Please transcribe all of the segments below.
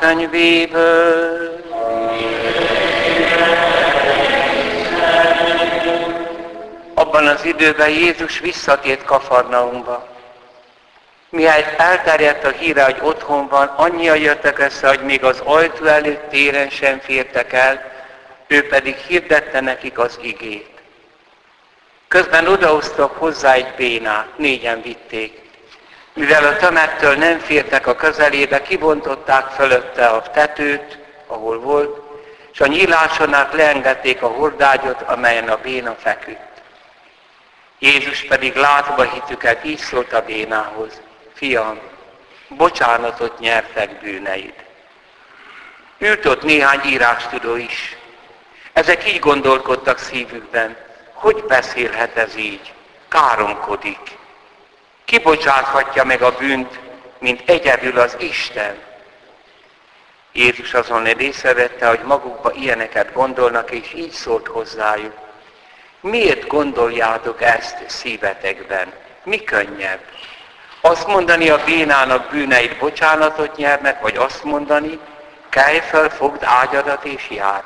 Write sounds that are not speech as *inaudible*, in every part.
könyvéből. Abban az időben Jézus visszatért Kafarnaumba. Mihelyt elterjedt a híre, hogy otthon van, annyian jöttek össze, hogy még az ajtó előtt téren sem fértek el, ő pedig hirdette nekik az igét. Közben odahoztak hozzá egy bénát, négyen vitték. Mivel a tömegtől nem fértek a közelébe, kibontották fölötte a tetőt, ahol volt, és a nyíláson át leengedték a hordágyot, amelyen a béna feküdt. Jézus pedig látva hitüket így szólt a bénához, Fiam, bocsánatot nyertek bűneid. Ült ott néhány írástudó is. Ezek így gondolkodtak szívükben, hogy beszélhet ez így? Káromkodik. Kibocsáthatja meg a bűnt, mint egyedül az Isten. Jézus azon észrevette, hogy magukba ilyeneket gondolnak, és így szólt hozzájuk. Miért gondoljátok ezt szívetekben? Mi könnyebb? Azt mondani a bénának bűneit bocsánatot nyernek, vagy azt mondani, kelj fel, fogd ágyadat és jár.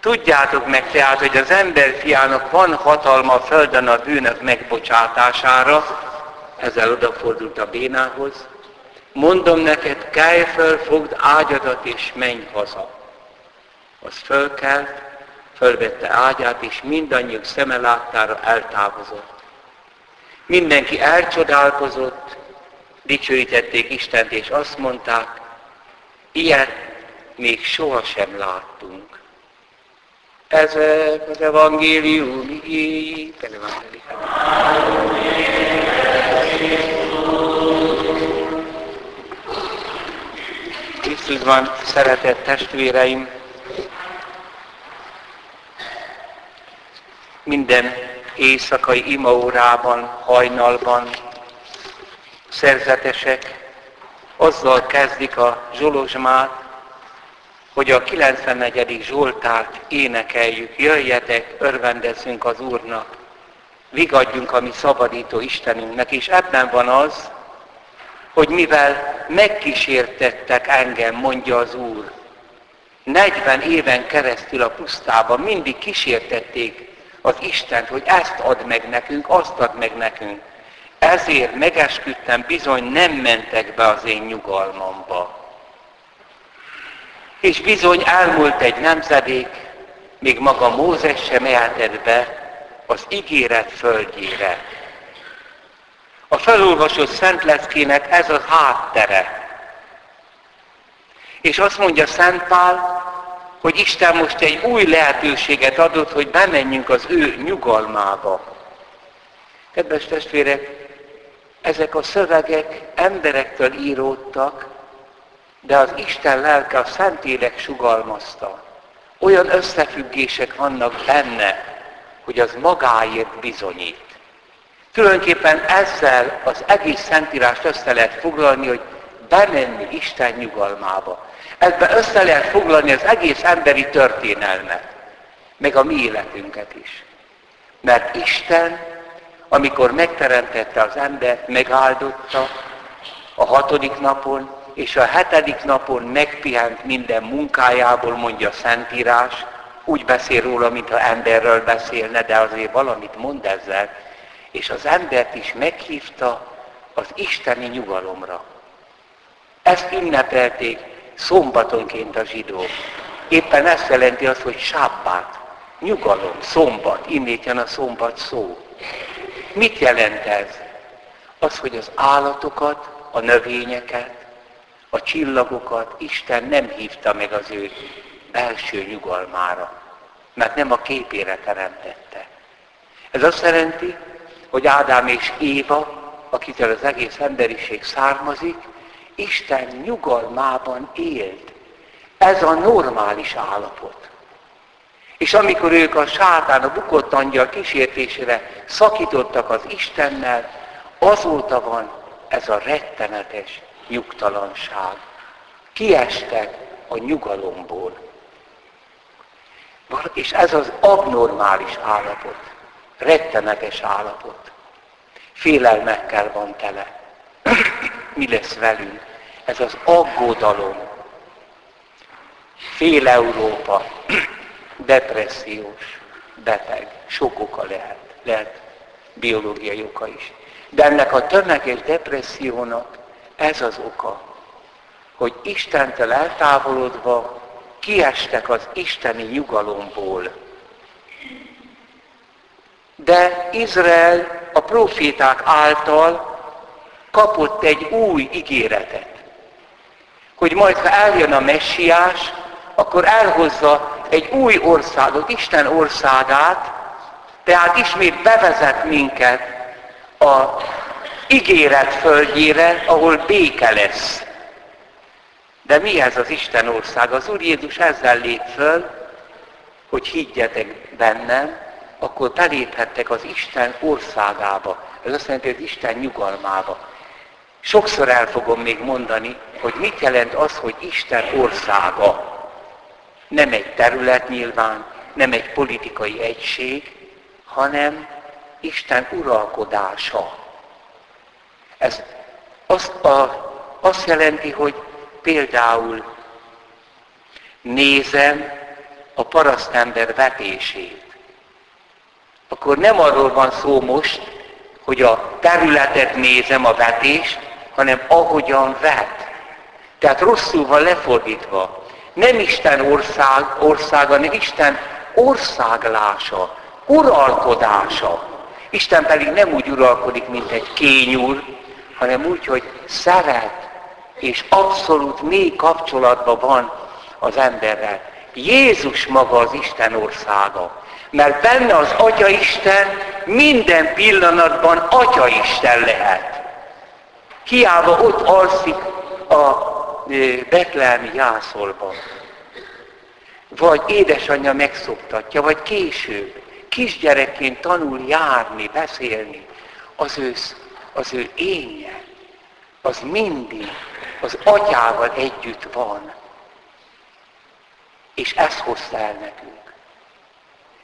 Tudjátok meg tehát, hogy az ember fiának van hatalma a földön a bűnök megbocsátására, ezzel odafordult a bénához, mondom neked, kelj föl, fogd ágyadat és menj haza. Az fölkelt, fölvette ágyát, és mindannyiuk szeme láttára eltávozott. Mindenki elcsodálkozott, dicsőítették Istent, és azt mondták, ilyet még sohasem láttunk. Ez az evangélium igéi, Krisztusban szeretett testvéreim, minden éjszakai imaórában, hajnalban szerzetesek azzal kezdik a zsolozsmát, hogy a 94. Zsoltárt énekeljük, jöjjetek, örvendezzünk az Úrnak, vigadjunk a mi szabadító Istenünknek, és ebben van az, hogy mivel megkísértettek engem, mondja az Úr, 40 éven keresztül a pusztában mindig kísértették az Istent, hogy ezt ad meg nekünk, azt ad meg nekünk. Ezért megesküdtem, bizony nem mentek be az én nyugalmamba. És bizony elmúlt egy nemzedék, még maga Mózes sem mehetett be az ígéret földjére. A felolvasott Szent Leckének ez a háttere. És azt mondja Szent Pál, hogy Isten most egy új lehetőséget adott, hogy bemenjünk az ő nyugalmába. Kedves testvérek, ezek a szövegek emberektől íródtak, de az Isten lelke, a Szentlélek sugalmazta. Olyan összefüggések vannak benne, hogy az magáért bizonyít. Tulajdonképpen ezzel az egész Szentírást össze lehet foglalni, hogy bemenni Isten nyugalmába. Ebben össze lehet foglalni az egész emberi történelmet, meg a mi életünket is. Mert Isten, amikor megteremtette az embert, megáldotta a hatodik napon, és a hetedik napon megpihent minden munkájából, mondja a Szentírás, úgy beszél róla, mintha emberről beszélne, de azért valamit mond ezzel, és az embert is meghívta az isteni nyugalomra. Ezt ünnepelték szombatonként a zsidók. Éppen ezt jelenti az, hogy sábbát, nyugalom, szombat, innét jön a szombat szó. Mit jelent ez? Az, hogy az állatokat, a növényeket, a csillagokat Isten nem hívta meg az ő belső nyugalmára, mert nem a képére teremtette. Ez azt jelenti, hogy Ádám és Éva, akitől az egész emberiség származik, Isten nyugalmában élt. Ez a normális állapot. És amikor ők a sátán, a bukott angyal kísértésére szakítottak az Istennel, azóta van ez a rettenetes nyugtalanság. Kiestek a nyugalomból. És ez az abnormális állapot, rettenetes állapot. Félelmekkel van tele. *clears throat* mi lesz velünk. Ez az aggodalom. Fél Európa *clears throat* depressziós, beteg, sok oka lehet. Lehet biológiai oka is. De ennek a tömeges depressziónak ez az oka, hogy Istentől eltávolodva kiestek az isteni nyugalomból. De Izrael a proféták által kapott egy új ígéretet, hogy majd, ha eljön a messiás, akkor elhozza egy új országot, Isten országát, tehát ismét bevezet minket a ígéret földjére, ahol béke lesz. De mi ez az Isten ország? Az Úr Jézus ezzel lép föl, hogy higgyetek bennem, akkor beléphettek az Isten országába. Ez azt jelenti, hogy az Isten nyugalmába. Sokszor el fogom még mondani, hogy mit jelent az, hogy Isten országa. Nem egy terület nyilván, nem egy politikai egység, hanem Isten uralkodása. Ez azt, a, azt jelenti, hogy például nézem a parasztember vetését. Akkor nem arról van szó most, hogy a területet nézem, a vetést, hanem ahogyan vet. Tehát rosszul van lefordítva. Nem Isten ország, országa, hanem Isten országlása, uralkodása. Isten pedig nem úgy uralkodik, mint egy kényúr, hanem úgy, hogy szeret, és abszolút mély kapcsolatban van az emberrel. Jézus maga az Isten országa. Mert benne az Atya Isten minden pillanatban Atya Isten lehet. Hiába ott alszik a betlehemi jászolban. Vagy édesanyja megszoktatja, vagy később kisgyerekként tanul járni, beszélni, az ő, az ő énje, az mindig az atyával együtt van. És ezt hozta el nekünk.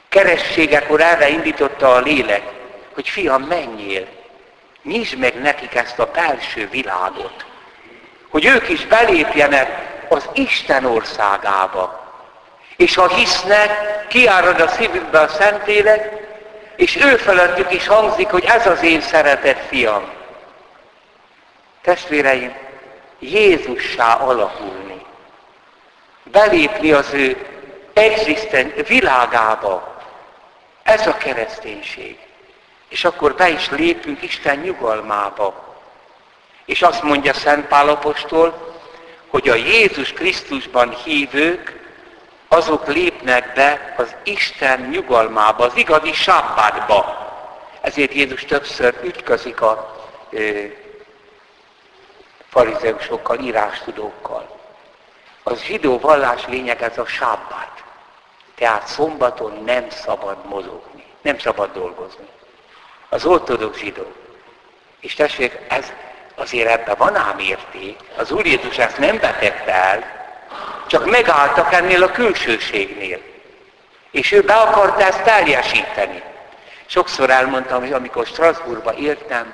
Kerességekor erre indította a lélek, hogy fiam, menjél, nyisd meg nekik ezt a belső világot, hogy ők is belépjenek az Isten országába, és ha hisznek, kiárad a szívükbe a Szentlélek, és ő felettük is hangzik, hogy ez az én szeretett fiam. Testvéreim, Jézussá alakulni, belépni az ő egziszten világába, ez a kereszténység. És akkor be is lépünk Isten nyugalmába. És azt mondja Szent Pálapostól, hogy a Jézus Krisztusban hívők azok lépnek be az Isten nyugalmába, az igazi sábbátba. Ezért Jézus többször ütközik a farizeusokkal, írástudókkal. Az zsidó vallás lényeg ez a sábbát. Tehát szombaton nem szabad mozogni, nem szabad dolgozni. Az ortodox zsidó. És tessék, ez azért ebben van ám érték. Az Úr Jézus ezt nem betette el, csak megálltak ennél a külsőségnél. És ő be akarta ezt teljesíteni. Sokszor elmondtam, hogy amikor Strasbourgba értem,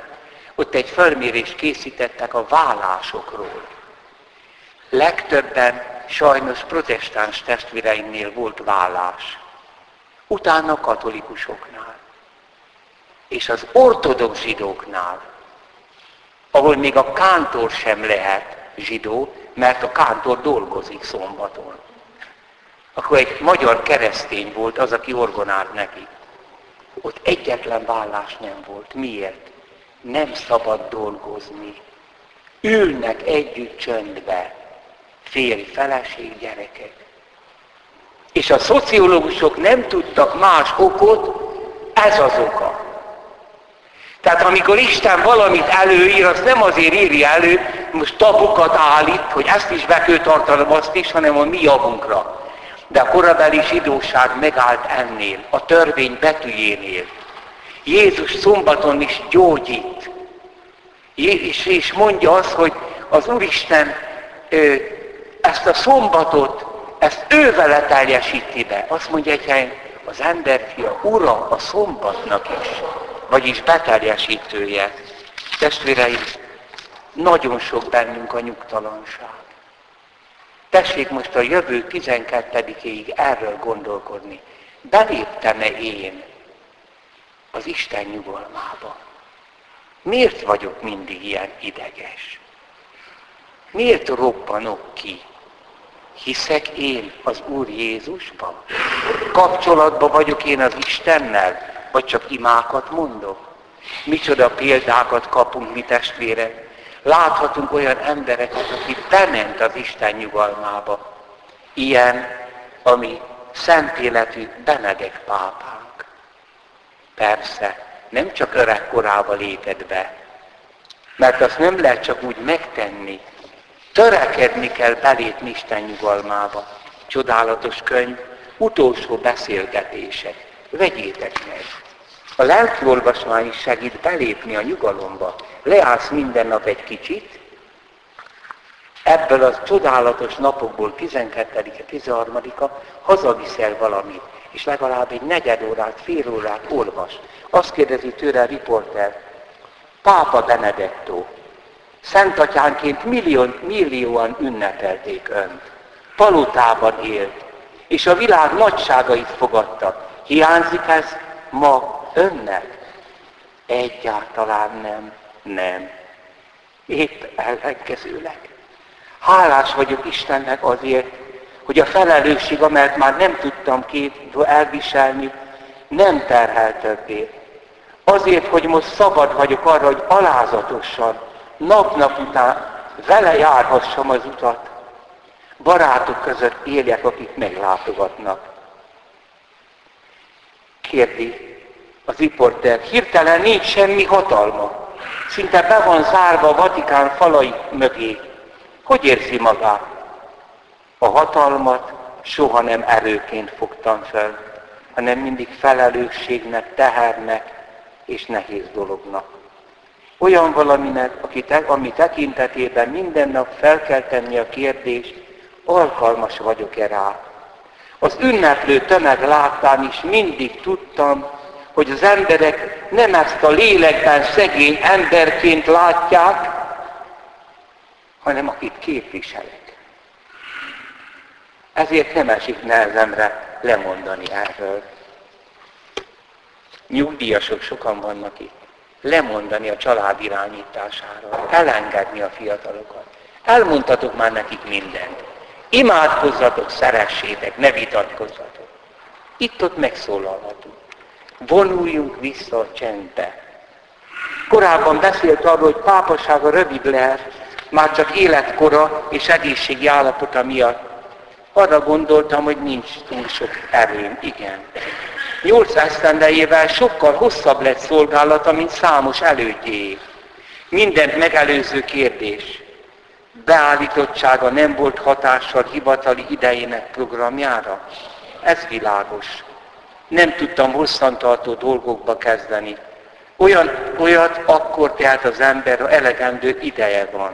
ott egy felmérést készítettek a vállásokról. Legtöbben sajnos protestáns testvéreimnél volt vállás. Utána katolikusoknál. És az ortodox zsidóknál, ahol még a kántor sem lehet zsidó, mert a kántor dolgozik szombaton. Akkor egy magyar keresztény volt az, aki orgonált neki. Ott egyetlen vállás nem volt. Miért? Nem szabad dolgozni. Ülnek együtt csöndbe. Férj, feleség, gyerekek. És a szociológusok nem tudtak más okot, ez az oka. Tehát amikor Isten valamit előír, azt nem azért írja elő, most tabukat állít, hogy ezt is be azt is, hanem a mi javunkra. De a korabeli zsidóság megállt ennél, a törvény betűjénél. Jézus szombaton is gyógyít. És, és mondja azt, hogy az Úristen ezt a szombatot, ezt ő vele teljesíti be. Azt mondja egy helyen, az emberfia ura a szombatnak is vagyis beteljesítője. Testvéreim, Nagyon sok bennünk a nyugtalanság. Tessék most a jövő 12-ig erről gondolkodni. Beléptem-e én az Isten nyugalmába? Miért vagyok mindig ilyen ideges? Miért robbanok ki? Hiszek én az Úr Jézusban? Kapcsolatban vagyok én az Istennel? Vagy csak imákat mondok? Micsoda példákat kapunk mi testvérek? Láthatunk olyan embereket, akik bement az Isten nyugalmába. Ilyen, ami szent életű Benedek pápánk. Persze, nem csak öreg korába lépett be, mert azt nem lehet csak úgy megtenni. Törekedni kell belépni Isten nyugalmába. Csodálatos könyv, utolsó beszélgetések. Vegyétek meg! A lelki olvasmány is segít belépni a nyugalomba. Leállsz minden nap egy kicsit, ebből a csodálatos napokból 12-e, 13-a hazaviszel valamit, és legalább egy negyed órát, fél órát olvas. Azt kérdezi tőle a riporter, Pápa Benedetto, Szentatyánként millió, millióan ünnepelték önt. Palotában élt, és a világ nagyságait fogadta. Hiányzik ez ma önnek? Egyáltalán nem, nem. Épp ellenkezőleg. Hálás vagyok Istennek azért, hogy a felelősség, amelyet már nem tudtam két elviselni, nem terhel többé. Azért, hogy most szabad vagyok arra, hogy alázatosan, nap-nap után vele járhassam az utat. Barátok között éljek, akik meglátogatnak. Kérdi az riporter, hirtelen nincs semmi hatalma. Szinte be van zárva a Vatikán falai mögé. Hogy érzi magát? A hatalmat soha nem erőként fogtam fel, hanem mindig felelősségnek, tehernek és nehéz dolognak. Olyan valaminek, aki te, ami tekintetében minden nap fel kell tenni a kérdést, alkalmas vagyok-e rá. Az ünneplő tömeg láttán is mindig tudtam, hogy az emberek nem ezt a lélekben szegény emberként látják, hanem akit képviselek. Ezért nem esik nehezemre lemondani erről. Nyugdíjasok sokan vannak itt. Lemondani a család irányításáról, elengedni a fiatalokat. Elmondhatok már nekik mindent. Imádkozzatok, szeressétek, ne vitatkozzatok. Itt-ott megszólalhatunk. Vonuljunk vissza a csendbe. Korábban beszélt arról, hogy pápasága rövid lehet, már csak életkora és egészségi állapota miatt. Arra gondoltam, hogy nincs túl sok erőm, igen. Nyolc esztendejével sokkal hosszabb lett szolgálata, mint számos elődjé. Mindent megelőző kérdés. Beállítottsága nem volt hatással hivatali idejének programjára. Ez világos. Nem tudtam hosszantartó dolgokba kezdeni. Olyan, olyat akkor tehát az ember elegendő ideje van.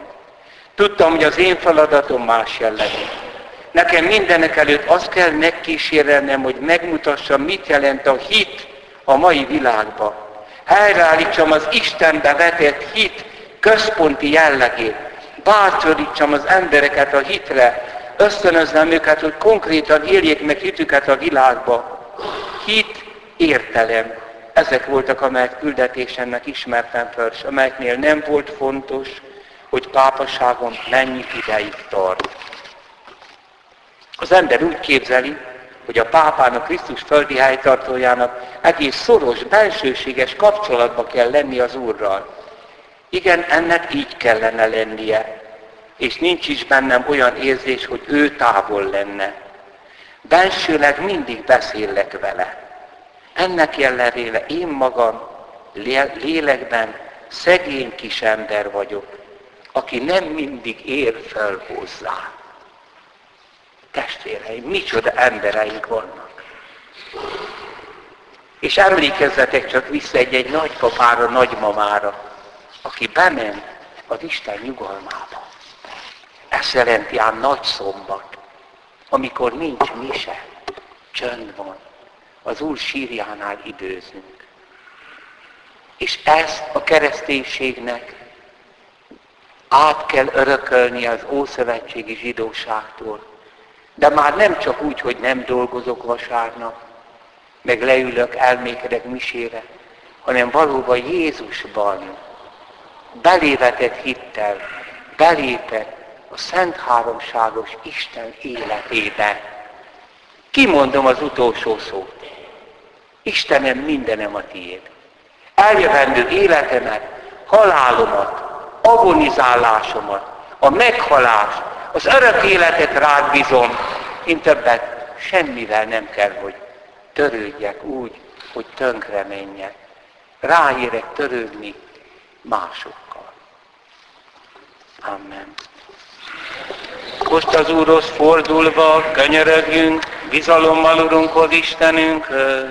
Tudtam, hogy az én feladatom más jellegű. Nekem mindenek előtt azt kell megkísérelnem, hogy megmutassam, mit jelent a hit a mai világban. Helyreállítsam az Istenbe vetett hit központi jellegét. Bátorítsam az embereket a hitre, ösztönözzem őket, hogy konkrétan éljék meg hitüket a világba. Hit, értelem. Ezek voltak, amelyek küldetésemnek ismertem föl, amelyeknél nem volt fontos, hogy pápaságon mennyi ideig tart. Az ember úgy képzeli, hogy a pápának, Krisztus földi helytartójának egész szoros, belsőséges kapcsolatba kell lenni az Úrral. Igen, ennek így kellene lennie. És nincs is bennem olyan érzés, hogy ő távol lenne. Bensőleg mindig beszélek vele. Ennek ellenére én magam lélekben szegény kis ember vagyok, aki nem mindig ér fel hozzá. Testvéreim, micsoda embereink vannak. És emlékezzetek csak vissza egy-egy nagypapára, nagymamára, aki bement az Isten nyugalmába. Ez jelenti ám nagy szombat, amikor nincs mise, csönd van, az Úr sírjánál időzünk. És ezt a kereszténységnek át kell örökölni az ószövetségi zsidóságtól. De már nem csak úgy, hogy nem dolgozok vasárnap, meg leülök, elmékedek misére, hanem valóban Jézusban belévetett hittel, belépett a Szent Háromságos Isten életébe. Kimondom az utolsó szót. Istenem, mindenem a tiéd. Eljövendő életemet, halálomat, agonizálásomat, a meghalást, az örök életet rád bízom, én többet semmivel nem kell, hogy törődjek úgy, hogy tönkre menjek. Ráérek törődni másokkal. Amen. Most az Úrhoz fordulva könyörögjünk, bizalommal Urunkhoz, Istenünkhöz.